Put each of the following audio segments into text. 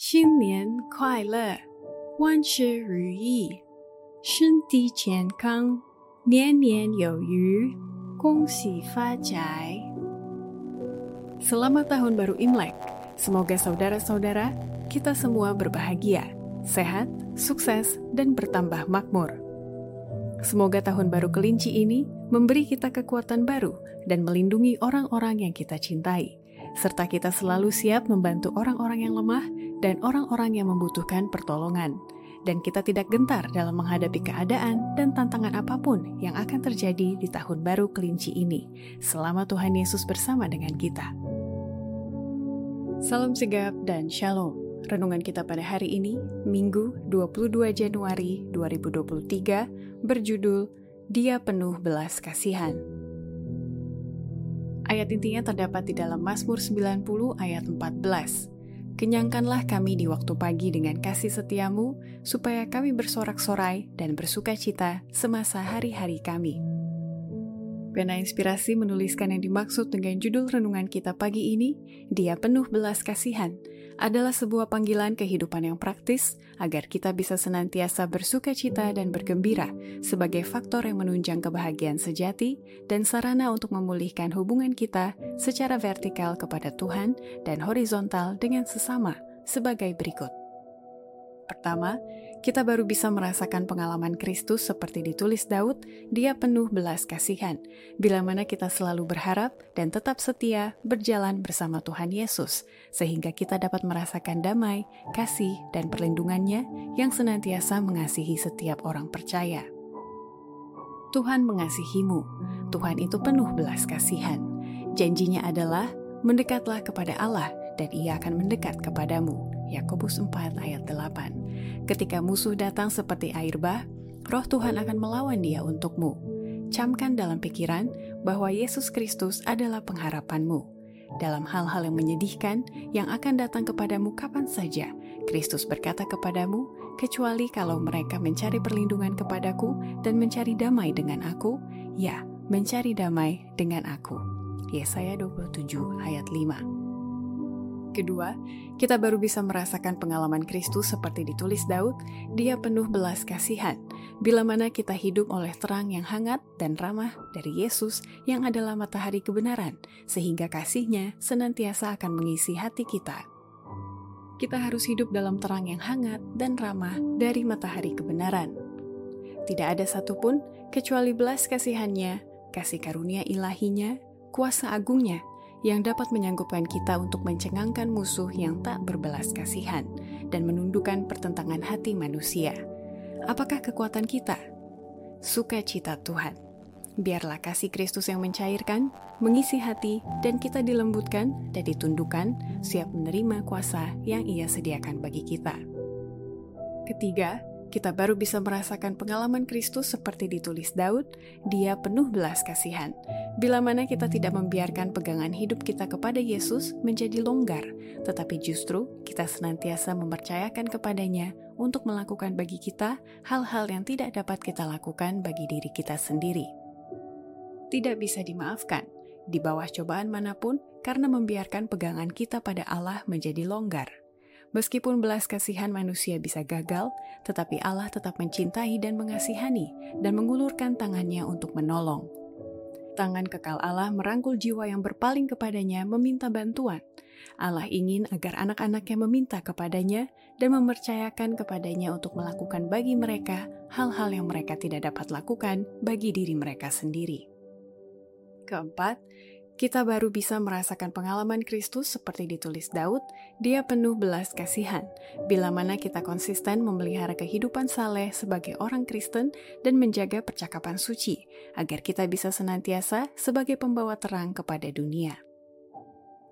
新年快乐，万事如意，身体健康，年年有余，恭喜发财。Selamat Tahun Baru Imlek. Semoga saudara-saudara kita semua berbahagia, sehat, sukses, dan bertambah makmur. Semoga tahun baru kelinci ini memberi kita kekuatan baru dan melindungi orang-orang yang kita cintai, serta kita selalu siap membantu orang-orang yang lemah dan orang-orang yang membutuhkan pertolongan. Dan kita tidak gentar dalam menghadapi keadaan dan tantangan apa pun yang akan terjadi di tahun baru kelinci ini, selama Tuhan Yesus bersama dengan kita. Salam sigap dan shalom. Renungan kita pada hari ini, Minggu 22 Januari 2023, berjudul Dia Penuh Belas Kasihan. Ayat intinya terdapat di dalam Mazmur 90 ayat 14. Kenyangkanlah kami di waktu pagi dengan kasih setiamu, supaya kami bersorak-sorai dan bersuka cita semasa hari-hari kami. Pena Inspirasi menuliskan yang dimaksud dengan judul renungan kita pagi ini, Dia Penuh Belas Kasihan, adalah sebuah panggilan kehidupan yang praktis agar kita bisa senantiasa bersuka cita dan bergembira sebagai faktor yang menunjang kebahagiaan sejati dan sarana untuk memulihkan hubungan kita secara vertikal kepada Tuhan dan horizontal dengan sesama sebagai berikut. Pertama, kita baru bisa merasakan pengalaman Kristus seperti ditulis Daud, dia penuh belas kasihan, bila mana kita selalu berharap dan tetap setia berjalan bersama Tuhan Yesus, sehingga kita dapat merasakan damai, kasih, dan perlindungannya yang senantiasa mengasihi setiap orang percaya. Tuhan mengasihimu, Tuhan itu penuh belas kasihan. Janjinya adalah, mendekatlah kepada Allah dan ia akan mendekat kepadamu. Yakobus 4 ayat 8. Ketika musuh datang seperti air bah, roh Tuhan akan melawan dia untukmu. Camkan dalam pikiran bahwa Yesus Kristus adalah pengharapanmu. Dalam hal-hal yang menyedihkan yang akan datang kepadamu kapan saja, Kristus berkata kepadamu, kecuali kalau mereka mencari perlindungan kepadaku dan mencari damai dengan aku, ya, mencari damai dengan aku. Yesaya 27 ayat 5 Kedua, kita baru bisa merasakan pengalaman Kristus seperti ditulis Daud, dia penuh belas kasihan, bila mana kita hidup oleh terang yang hangat dan ramah dari Yesus yang adalah matahari kebenaran, sehingga kasihnya senantiasa akan mengisi hati kita. Kita harus hidup dalam terang yang hangat dan ramah dari matahari kebenaran. Tidak ada satupun kecuali belas kasihannya, kasih karunia ilahinya, kuasa agungnya, yang dapat menyanggupkan kita untuk mencengangkan musuh yang tak berbelas kasihan dan menundukkan pertentangan hati manusia. Apakah kekuatan kita? Sukacita Tuhan. Biarlah kasih Kristus yang mencairkan, mengisi hati, dan kita dilembutkan dan ditundukkan, siap menerima kuasa yang Ia sediakan bagi kita. Ketiga, kita baru bisa merasakan pengalaman Kristus seperti ditulis Daud, dia penuh belas kasihan. Bila mana kita tidak membiarkan pegangan hidup kita kepada Yesus menjadi longgar, tetapi justru kita senantiasa mempercayakan kepadanya untuk melakukan bagi kita hal-hal yang tidak dapat kita lakukan bagi diri kita sendiri. Tidak bisa dimaafkan di bawah cobaan mana pun karena membiarkan pegangan kita pada Allah menjadi longgar. Meskipun belas kasihan manusia bisa gagal, tetapi Allah tetap mencintai dan mengasihani dan mengulurkan tangannya untuk menolong. Tangan kekal Allah merangkul jiwa yang berpaling kepadanya meminta bantuan. Allah ingin agar anak-anaknya meminta kepadanya dan mempercayakan kepadanya untuk melakukan bagi mereka hal-hal yang mereka tidak dapat lakukan bagi diri mereka sendiri. Keempat, kita baru bisa merasakan pengalaman Kristus seperti ditulis Daud, dia penuh belas kasihan, bila mana kita konsisten memelihara kehidupan saleh sebagai orang Kristen dan menjaga percakapan suci, agar kita bisa senantiasa sebagai pembawa terang kepada dunia.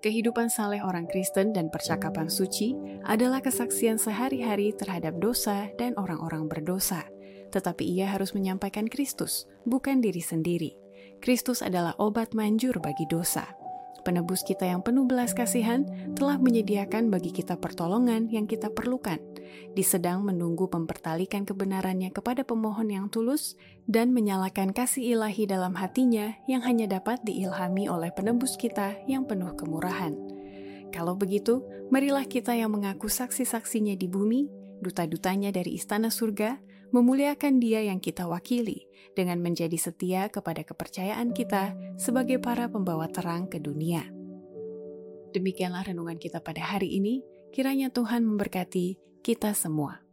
Kehidupan saleh orang Kristen dan percakapan suci adalah kesaksian sehari-hari terhadap dosa dan orang-orang berdosa, tetapi ia harus menyampaikan Kristus, bukan diri sendiri. Kristus adalah obat manjur bagi dosa. Penebus kita yang penuh belas kasihan telah menyediakan bagi kita pertolongan yang kita perlukan. Disedang menunggu mempertalikan kebenarannya kepada pemohon yang tulus dan menyalakan kasih ilahi dalam hatinya yang hanya dapat diilhami oleh penebus kita yang penuh kemurahan. Kalau begitu, marilah kita yang mengaku saksi-saksinya di bumi, duta-dutanya dari istana surga, memuliakan dia yang kita wakili dengan menjadi setia kepada kepercayaan kita sebagai para pembawa terang ke dunia. Demikianlah renungan kita pada hari ini. Kiranya Tuhan memberkati kita semua.